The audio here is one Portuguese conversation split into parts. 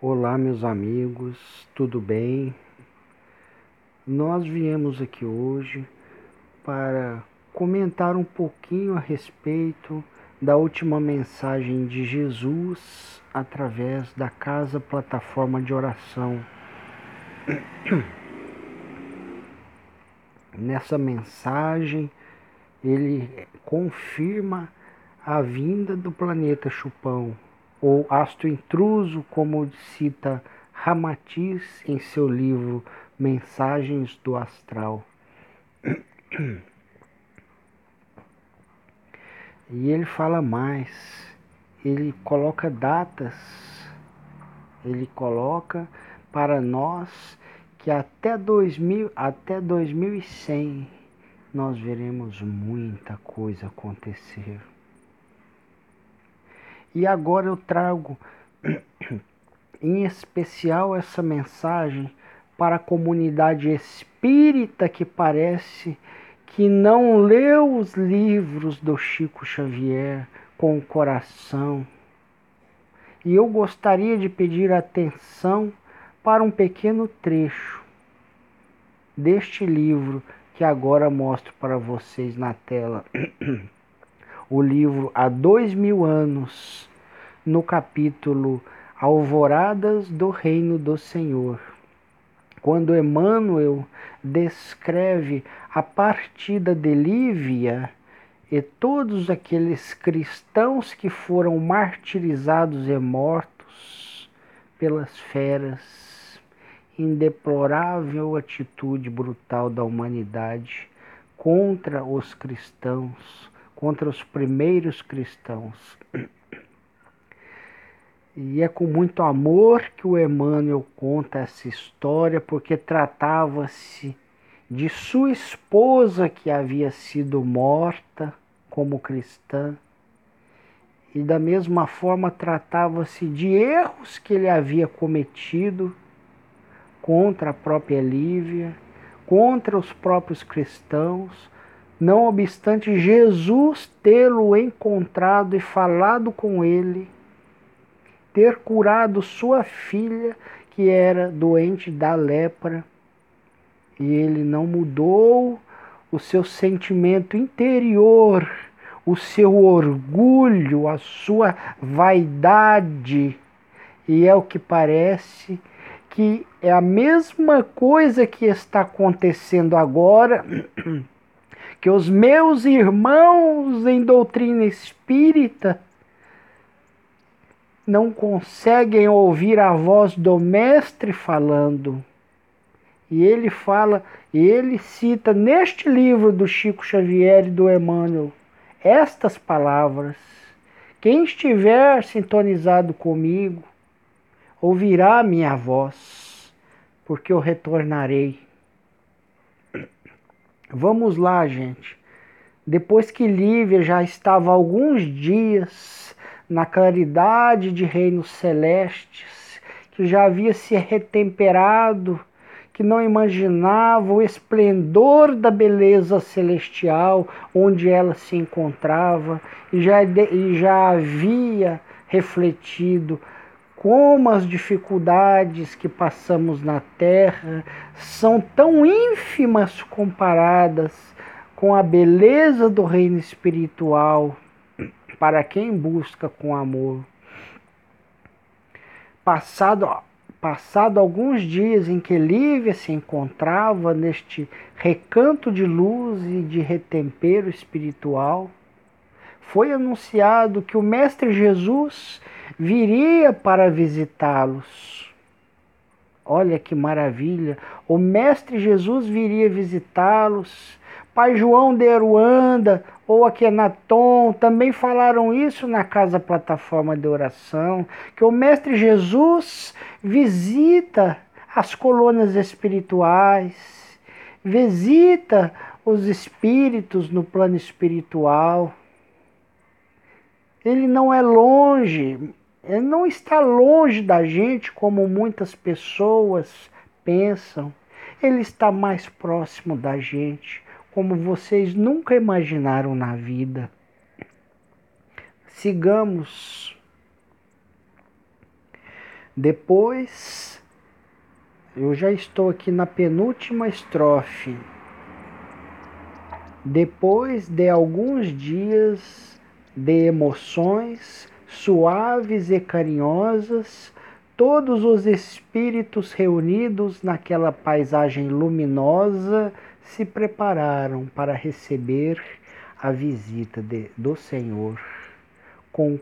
Olá, meus amigos, tudo bem? Nós viemos aqui hoje para comentar um pouquinho a respeito da última mensagem de Jesus através da Casa Plataforma de Oração. Nessa mensagem, ele confirma a vinda do planeta Chupão ou astro intruso, como cita Ramatiz em seu livro Mensagens do Astral. E ele fala mais, ele coloca datas, ele coloca para nós que até 2000, até 2100 nós veremos muita coisa acontecer. E agora eu trago em especial essa mensagem para a comunidade espírita que parece que não leu os livros do Chico Xavier com o coração. E eu gostaria de pedir atenção para um pequeno trecho deste livro que agora mostro para vocês na tela. o livro Há Dois Mil Anos, no capítulo Alvoradas do Reino do Senhor. Quando Emmanuel descreve a partida de Lívia e todos aqueles cristãos que foram martirizados e mortos pelas feras, em deplorável atitude brutal da humanidade contra os cristãos, contra os primeiros cristãos. E é com muito amor que o Emmanuel conta essa história, porque tratava-se de sua esposa que havia sido morta como cristã. E da mesma forma tratava-se de erros que ele havia cometido contra a própria Lívia, contra os próprios cristãos, não obstante Jesus tê-lo encontrado e falado com ele, ter curado sua filha que era doente da lepra, e ele não mudou o seu sentimento interior, o seu orgulho, a sua vaidade, e é o que parece que é a mesma coisa que está acontecendo agora que os meus irmãos em doutrina espírita não conseguem ouvir a voz do mestre falando. E ele fala, ele cita neste livro do Chico Xavier e do Emmanuel estas palavras: Quem estiver sintonizado comigo, ouvirá minha voz, porque eu retornarei. Vamos lá, gente. Depois que Lívia já estava alguns dias na claridade de reinos celestes, que já havia se retemperado, que não imaginava o esplendor da beleza celestial onde ela se encontrava e já, e já havia refletido como as dificuldades que passamos na terra são tão ínfimas comparadas com a beleza do reino espiritual para quem busca com amor. Passado, passado alguns dias em que Lívia se encontrava neste recanto de luz e de retempero espiritual, foi anunciado que o Mestre Jesus viria para visitá-los. Olha que maravilha! O Mestre Jesus viria visitá-los. Pai João de Aruanda ou Akenaton também falaram isso na casa plataforma de oração, que o Mestre Jesus visita as colônias espirituais, visita os espíritos no plano espiritual. Ele não é longe, não está longe da gente como muitas pessoas pensam. Ele está mais próximo da gente, como vocês nunca imaginaram na vida. Depois, eu já estou aqui na penúltima estrofe. Depois de alguns dias de emoções suaves e carinhosas, todos os espíritos reunidos naquela paisagem luminosa se prepararam para receber a visita de, do Senhor, com,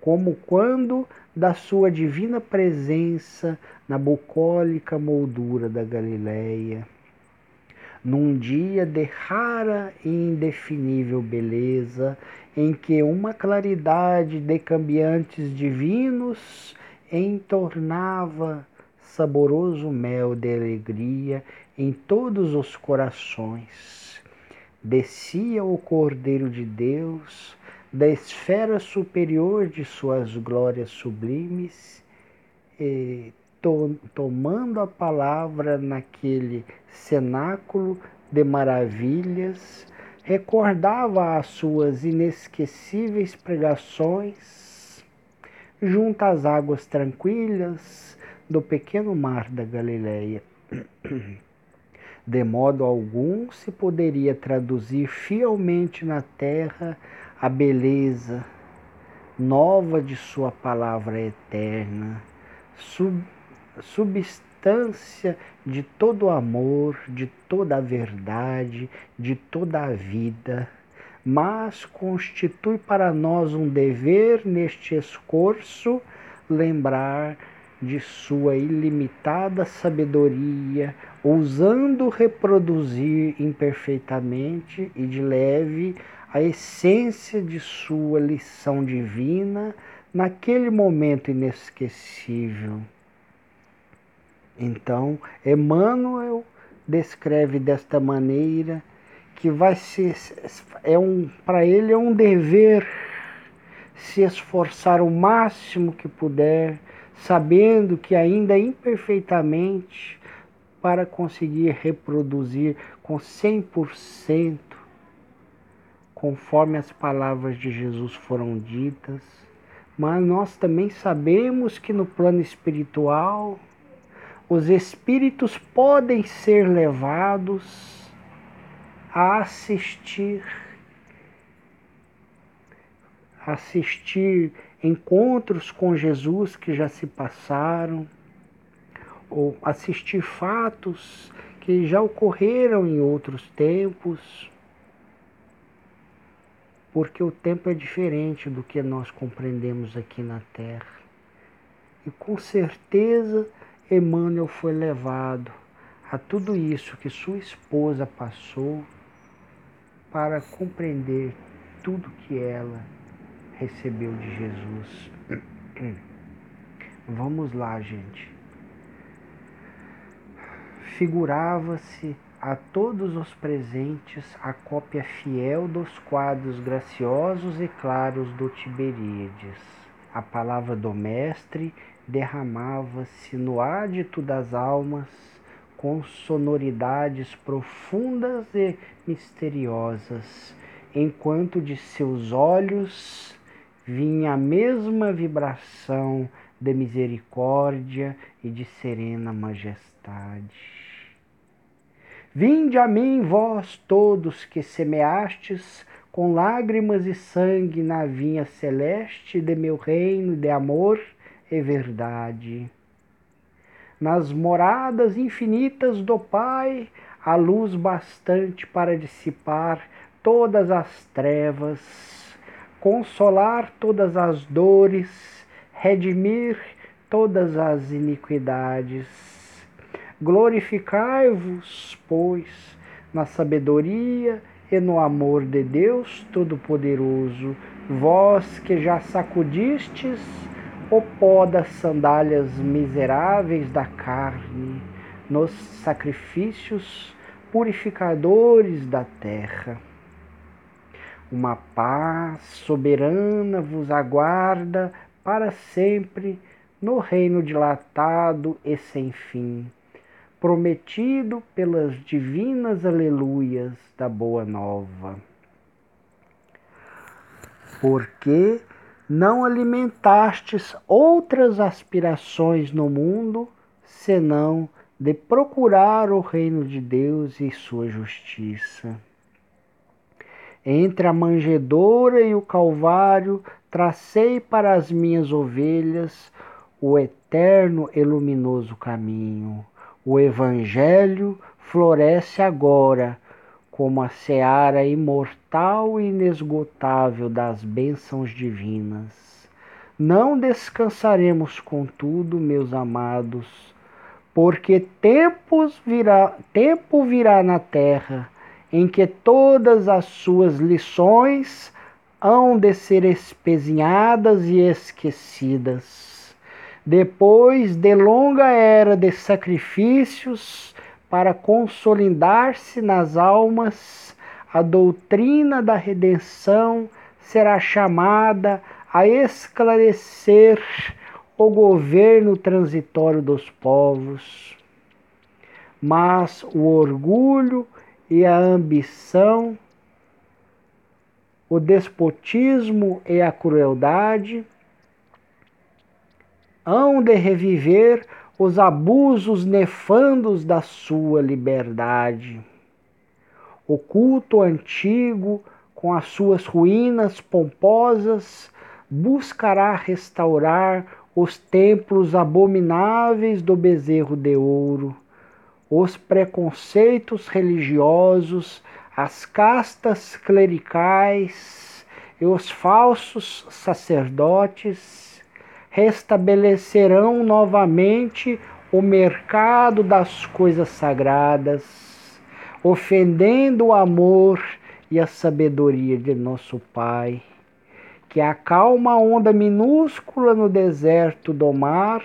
como quando da sua divina presença na bucólica moldura da Galileia. Num dia de rara e indefinível beleza, em que uma claridade de cambiantes divinos entornava saboroso mel de alegria em todos os corações. Descia o Cordeiro de Deus da esfera superior de suas glórias sublimes, e, to, tomando a palavra naquele cenáculo de maravilhas, recordava as suas inesquecíveis pregações junto às águas tranquilas do pequeno mar da Galileia. De modo algum se poderia traduzir fielmente na terra a beleza nova de Sua palavra eterna, substância de todo o amor, de toda a verdade, de toda a vida, mas constitui para nós um dever neste esforço lembrar de sua ilimitada sabedoria, ousando reproduzir imperfeitamente e de leve a essência de sua lição divina naquele momento inesquecível. Então, Emmanuel descreve desta maneira que vai ser é um para ele é um dever se esforçar o máximo que puder, sabendo que ainda imperfeitamente para conseguir reproduzir com 100% conforme as palavras de Jesus foram ditas, mas nós também sabemos que no plano espiritual os espíritos podem ser levados a assistir assistir encontros com Jesus que já se passaram ou assistir fatos que já ocorreram em outros tempos porque o tempo é diferente do que nós compreendemos aqui na Terra. E com certeza Emmanuel foi levado a tudo isso que sua esposa passou para compreender tudo que ela recebeu de Jesus. Vamos lá, gente. Figurava-se a todos os presentes a cópia fiel dos quadros graciosos e claros do Tiberíades. A palavra do Mestre derramava-se no ádito das almas com sonoridades profundas e misteriosas, enquanto de seus olhos vinha a mesma vibração de misericórdia e de serena majestade. Vinde a mim, vós todos que semeastes com lágrimas e sangue na vinha celeste de meu reino de amor e verdade. Nas moradas infinitas do Pai, há luz bastante para dissipar todas as trevas, consolar todas as dores, redimir todas as iniquidades Glorificai-vos, pois, na sabedoria e no amor de Deus Todo-Poderoso, vós que já sacudistes o pó das sandálias miseráveis da carne, nos sacrifícios purificadores da terra. Uma paz soberana vos aguarda para sempre no reino dilatado e sem fim prometido pelas divinas aleluias da Boa Nova. Porque não alimentastes outras aspirações no mundo, senão de procurar o reino de Deus e sua justiça. Entre a manjedoura e o Calvário, tracei para as minhas ovelhas o eterno e luminoso caminho. O Evangelho floresce agora como a seara imortal e inesgotável das bênçãos divinas. Não descansaremos, contudo, meus amados, porque tempos virá, tempo virá na terra em que todas as suas lições hão de ser espezinhadas e esquecidas. Depois de longa era de sacrifícios para consolidar-se nas almas, a doutrina da redenção será chamada a esclarecer o governo transitório dos povos. Mas o orgulho e a ambição o despotismo e a crueldade, hão de reviver os abusos nefandos da sua liberdade. O culto antigo, com as suas ruínas pomposas, buscará restaurar os templos abomináveis do bezerro de ouro, os preconceitos religiosos as castas clericais e os falsos sacerdotes restabelecerão novamente o mercado das coisas sagradas, ofendendo o amor e a sabedoria de nosso Pai, que acalma a onda minúscula no deserto do mar,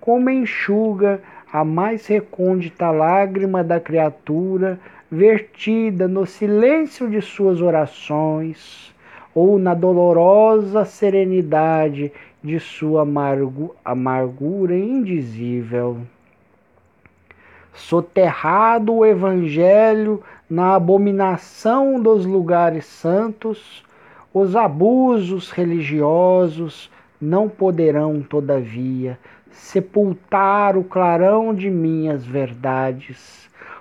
como enxuga a mais recôndita lágrima da criatura vertida no silêncio de suas orações ou na dolorosa serenidade de sua amargu amargura indizível. Soterrado o Evangelho na abominação dos lugares santos, os abusos religiosos não poderão, todavia, sepultar o clarão de minhas verdades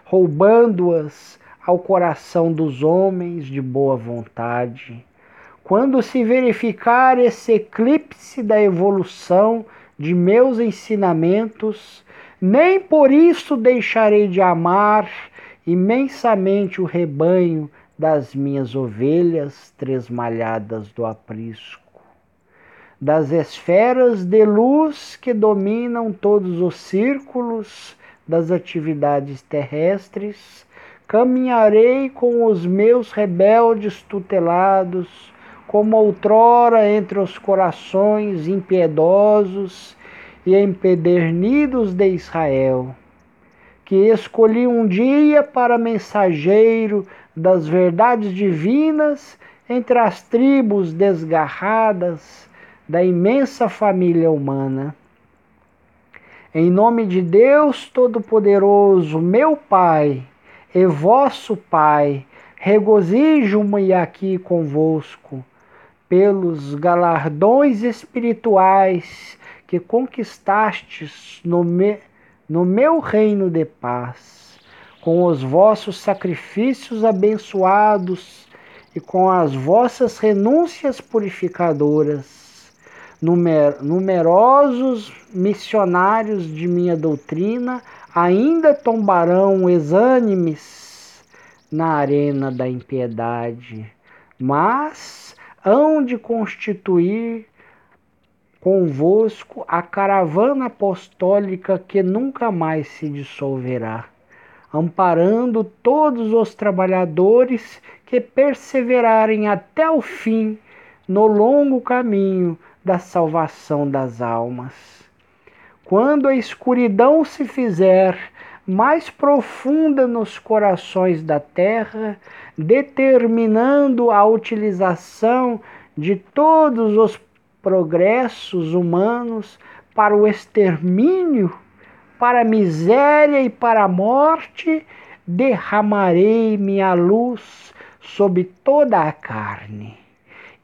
roubando-as ao coração dos homens de boa vontade. Quando se verificar esse eclipse da evolução de meus ensinamentos, nem por isso deixarei de amar imensamente o rebanho das minhas ovelhas tresmalhadas do aprisco. Das esferas de luz que dominam todos os círculos, das atividades terrestres, caminharei com os meus rebeldes tutelados, como outrora entre os corações impiedosos e empedernidos de Israel, que escolhi um dia para mensageiro das verdades divinas entre as tribos desgarradas da imensa família humana. Em nome de Deus Todo-Poderoso, meu Pai e vosso Pai, regozijo-me aqui convosco pelos galardões espirituais que conquistastes no, me, no meu reino de paz, com os vossos sacrifícios abençoados e com as vossas renúncias purificadoras Numer, numerosos missionários de minha doutrina ainda tombarão exânimes na arena da impiedade, mas hão de constituir convosco a caravana apostólica que nunca mais se dissolverá, amparando todos os trabalhadores que perseverarem até o fim no longo caminho da salvação das almas. Quando a escuridão se fizer mais profunda nos corações da terra, determinando a utilização de todos os progressos humanos para o extermínio, para a miséria e para a morte, derramarei minha luz sobre toda a carne.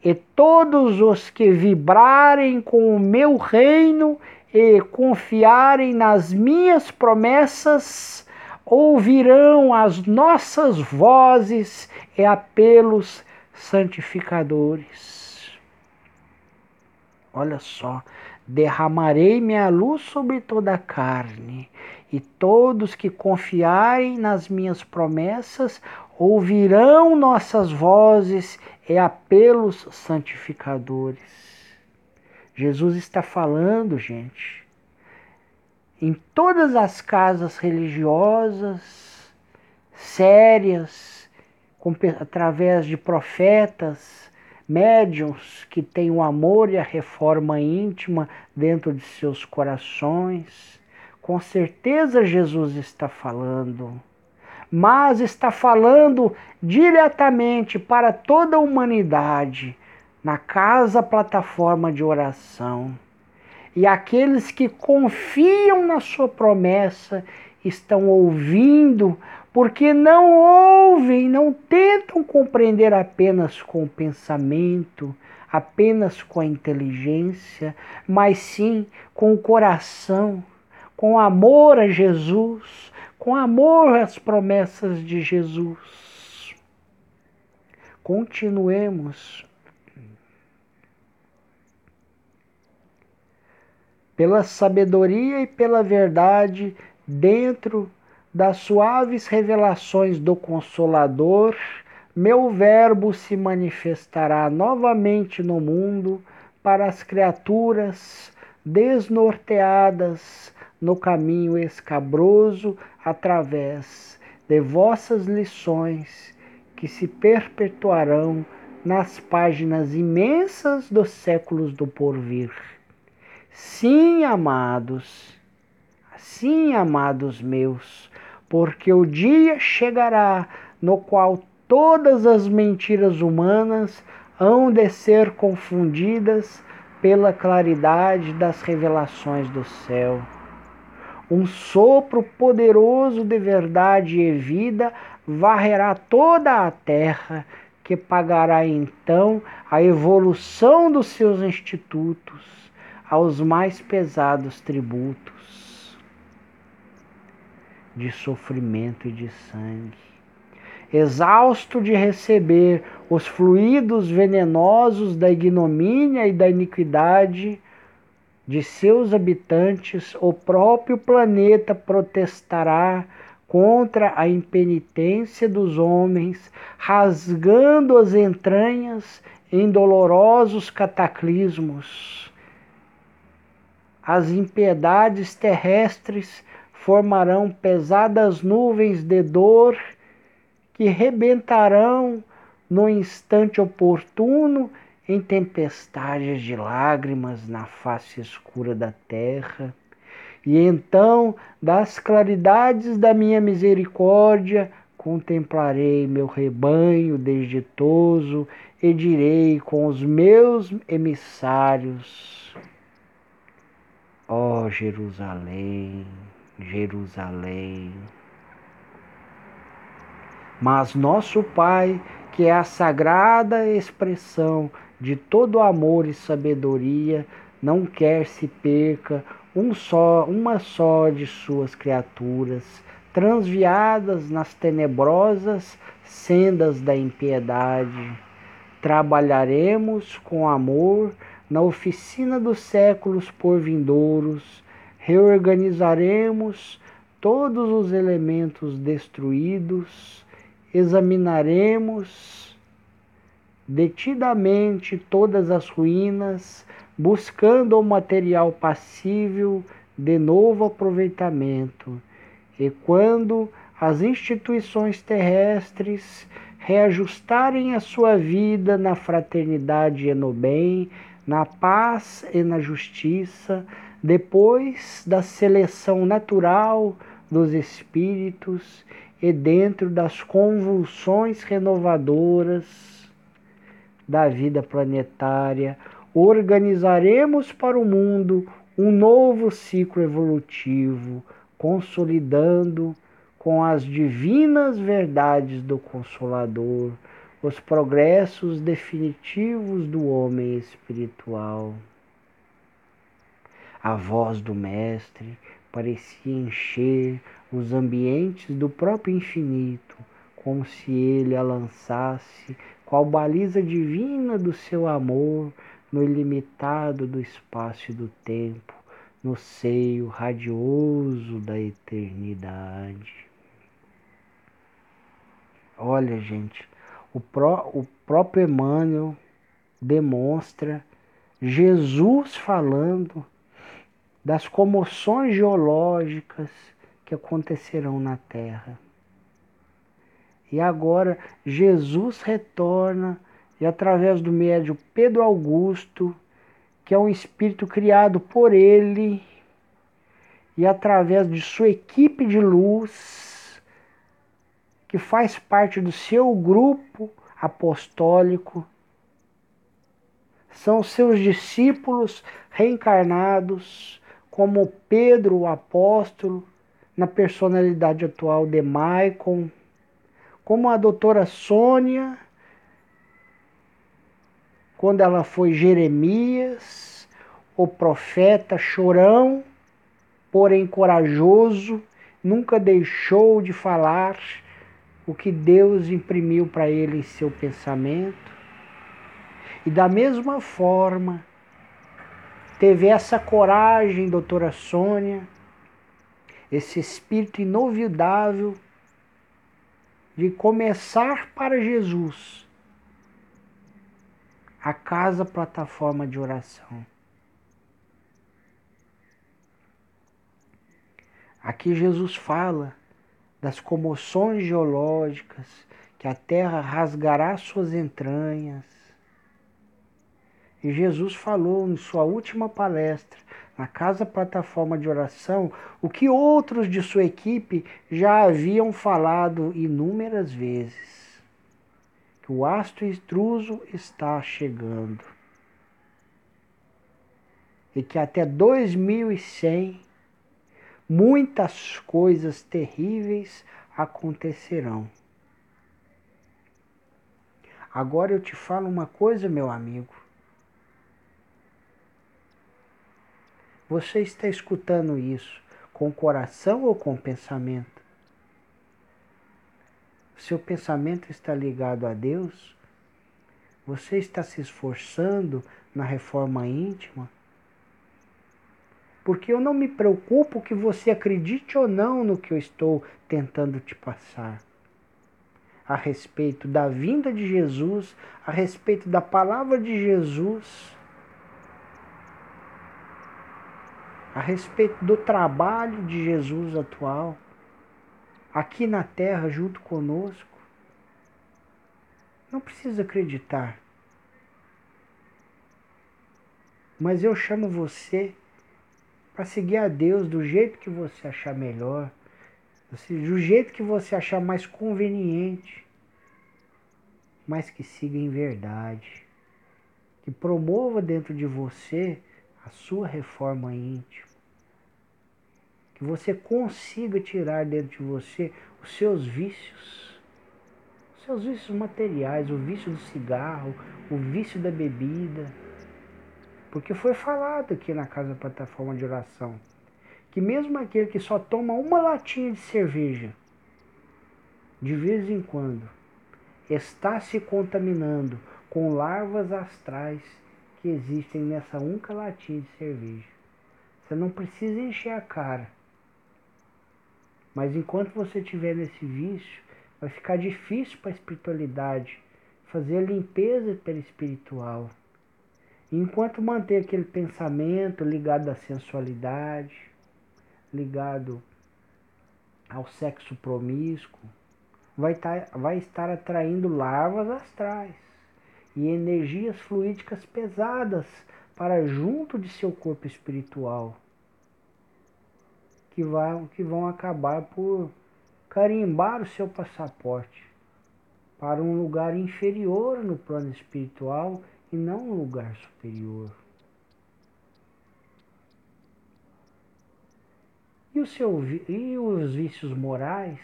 E todos os que vibrarem com o meu reino e confiarem nas minhas promessas ouvirão as nossas vozes e apelos santificadores. Olha só, derramarei minha luz sobre toda a carne, e todos que confiarem nas minhas promessas ouvirão nossas vozes e apelos santificadores. Jesus está falando, gente, em todas as casas religiosas, sérias, com, através de profetas, médiums que têm o amor e a reforma íntima dentro de seus corações. Com certeza Jesus está falando, mas está falando diretamente para toda a humanidade na casa plataforma de oração. E aqueles que confiam na sua promessa estão ouvindo, porque não ouvem, não tentam compreender apenas com o pensamento, apenas com a inteligência, mas sim com o coração, com amor a Jesus, com amor às promessas de Jesus. Continuemos pela sabedoria e pela verdade dentro das suaves revelações do Consolador, meu Verbo se manifestará novamente no mundo para as criaturas desnorteadas no caminho escabroso através de vossas lições que se perpetuarão nas páginas imensas dos séculos do porvir. Sim, amados, sim, amados meus, porque o dia chegará no qual todas as mentiras humanas hão de ser confundidas pela claridade das revelações do céu. Um sopro poderoso de verdade e vida varrerá toda a terra, que pagará então a evolução dos seus institutos aos mais pesados tributos de sofrimento e de sangue. Exausto de receber os fluidos venenosos da ignomínia e da iniquidade de seus habitantes, o próprio planeta protestará contra a impenitência dos homens, rasgando as entranhas em dolorosos cataclismos as impiedades terrestres formarão pesadas nuvens de dor que rebentarão no instante oportuno em tempestades de lágrimas na face escura da terra. E então, das claridades da minha misericórdia, contemplarei meu rebanho desditoso e direi com os meus emissários: Ó oh, Jerusalém, Jerusalém. Mas nosso Pai, que é a sagrada expressão de todo amor e sabedoria, não quer se perca um só, uma só de suas criaturas, transviadas nas tenebrosas sendas da impiedade. Trabalharemos com amor na oficina dos séculos por vindouros, reorganizaremos todos os elementos destruídos, examinaremos detidamente todas as ruínas, buscando o material passível de novo aproveitamento. E quando as instituições terrestres reajustarem a sua vida na fraternidade e no bem, na paz e na justiça, depois da seleção natural dos espíritos e dentro das convulsões renovadoras da vida planetária, organizaremos para o mundo um novo ciclo evolutivo, consolidando com as divinas verdades do Consolador os progressos definitivos do homem espiritual. A voz do Mestre parecia encher os ambientes do próprio infinito, como se ele a lançasse qual baliza divina do seu amor no ilimitado do espaço e do tempo, no seio radioso da eternidade. Olha, gente, o, pró, o próprio Emmanuel demonstra Jesus falando das comoções geológicas que acontecerão na Terra. E agora Jesus retorna e através do médio Pedro Augusto, que é um espírito criado por ele, e através de sua equipe de luz, que faz parte do seu grupo apostólico, são seus discípulos reencarnados, como Pedro, o apóstolo, na personalidade atual de Maicon, como a doutora Sônia, quando ela foi Jeremias, o profeta chorão, porém corajoso, nunca deixou de falar o que Deus imprimiu para ele em seu pensamento. E da mesma forma, teve essa coragem, doutora Sônia, esse espírito inovidável de começar para Jesus a casa plataforma de oração. Aqui Jesus fala das comoções geológicas, que a terra rasgará suas entranhas. E Jesus falou em sua última palestra, na casa plataforma de oração, o que outros de sua equipe já haviam falado inúmeras vezes: que o astro intruso está chegando. E que até 2100 muitas coisas terríveis acontecerão. Agora eu te falo uma coisa, meu amigo. Você está escutando isso com o coração ou com o pensamento? Seu pensamento está ligado a Deus? Você está se esforçando na reforma íntima? Porque eu não me preocupo que você acredite ou não no que eu estou tentando te passar. A respeito da vinda de Jesus, a respeito da palavra de Jesus, a respeito do trabalho de Jesus atual, aqui na terra junto conosco. Não precisa acreditar. Mas eu chamo você para seguir a Deus do jeito que você achar melhor, do jeito que você achar mais conveniente, mas que siga em verdade, que promova dentro de você a sua reforma íntima, que você consiga tirar dentro de você os seus vícios, os seus vícios materiais, o vício do cigarro, o vício da bebida porque foi falado aqui na casa plataforma de oração que mesmo aquele que só toma uma latinha de cerveja de vez em quando está se contaminando com larvas astrais que existem nessa única latinha de cerveja. Você não precisa encher a cara. Mas enquanto você estiver nesse vício, vai ficar difícil para a espiritualidade fazer a limpeza pela espiritual. Enquanto manter aquele pensamento ligado à sensualidade, ligado ao sexo promíscuo, vai, tar, tá, vai estar atraindo larvas astrais e energias fluídicas pesadas para junto de seu corpo espiritual, que, vai, que vão acabar por carimbar o seu passaporte para um lugar inferior no plano espiritual e não um lugar superior. E, o seu, e os vícios morais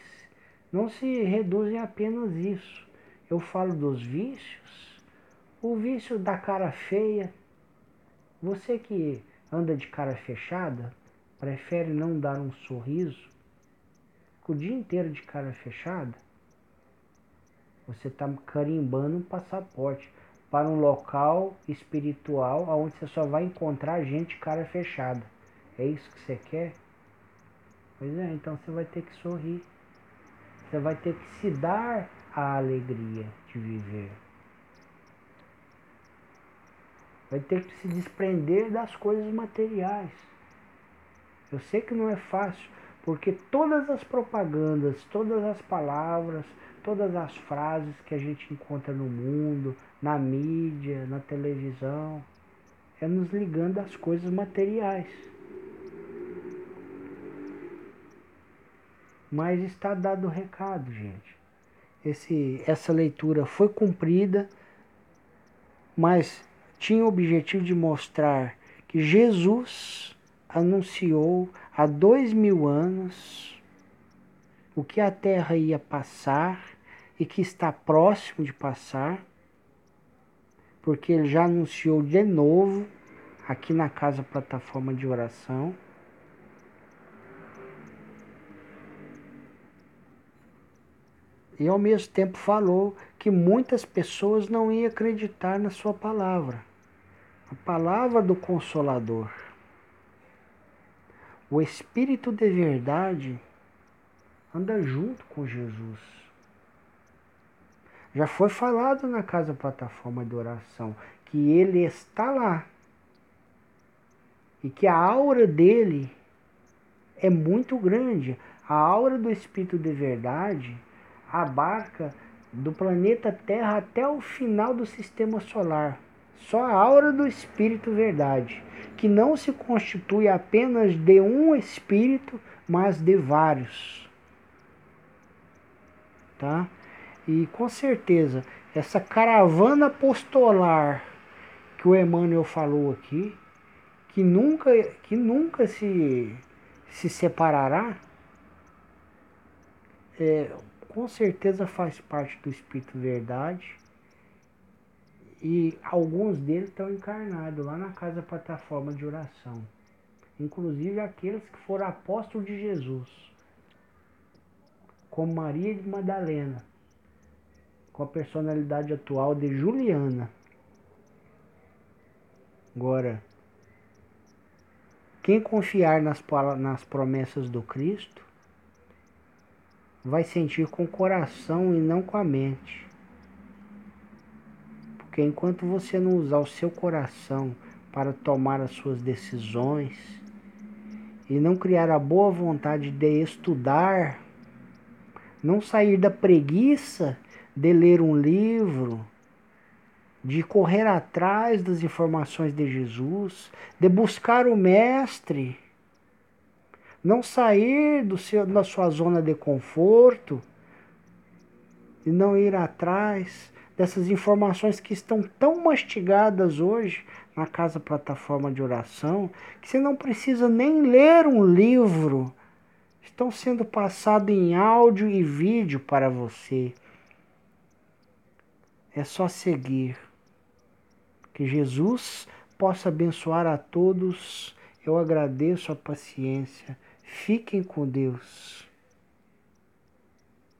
não se reduzem a apenas isso. eu falo dos vícios, o vício da cara feia. Você que anda de cara fechada, prefere não dar um sorriso, o dia inteiro de cara fechada, você está carimbando um passaporte para um local espiritual onde você só vai encontrar gente cara fechada. É isso que você quer? Pois é, então você vai ter que sorrir. Você vai ter que se dar a alegria de viver. Vai ter que se desprender das coisas materiais. Eu sei que não é fácil, porque todas as propagandas, todas as palavras, todas as frases que a gente encontra no mundo, na mídia, na televisão, é nos ligando às coisas materiais. Mas está dado o recado, gente. Esse, essa leitura foi cumprida, mas tinha o objetivo de mostrar que Jesus anunciou há dois mil anos o que a Terra ia passar e que está próximo de passar, porque ele já anunciou de novo aqui na casa plataforma de oração. E ao mesmo tempo falou que muitas pessoas não iam acreditar na sua palavra, a palavra do Consolador. O Espírito de verdade anda junto com Jesus. Já foi falado na casa plataforma de oração que ele está lá e que a aura dele é muito grande. A aura do Espírito de verdade abarca do planeta Terra até o final do sistema solar. Só a aura do Espírito verdade que não se constitui apenas de um espírito, mas de vários. Tá? E com certeza, essa caravana apostolar que o Emmanuel falou aqui, que nunca, que nunca se, se separará, é, com certeza faz parte do Espírito Verdade e alguns deles estão encarnados lá na casa plataforma de oração. Inclusive aqueles que foram apóstolos de Jesus. Como Maria de Madalena. Com a personalidade atual de Juliana. Agora, quem confiar nas, nas promessas do Cristo vai sentir com o coração e não com a mente. Porque enquanto você não usar o seu coração para tomar as suas decisões e não criar a boa vontade de estudar, não sair da preguiça de ler um livro, de correr atrás das informações de Jesus, de buscar o Mestre, não sair do seu, da sua zona de conforto e não ir atrás dessas informações que estão tão mastigadas hoje na casa plataforma de oração, que você não precisa nem ler um livro, estão sendo passados em áudio e vídeo para você. É só seguir. Que Jesus possa abençoar a todos. Eu agradeço a paciência. Fiquem com Deus.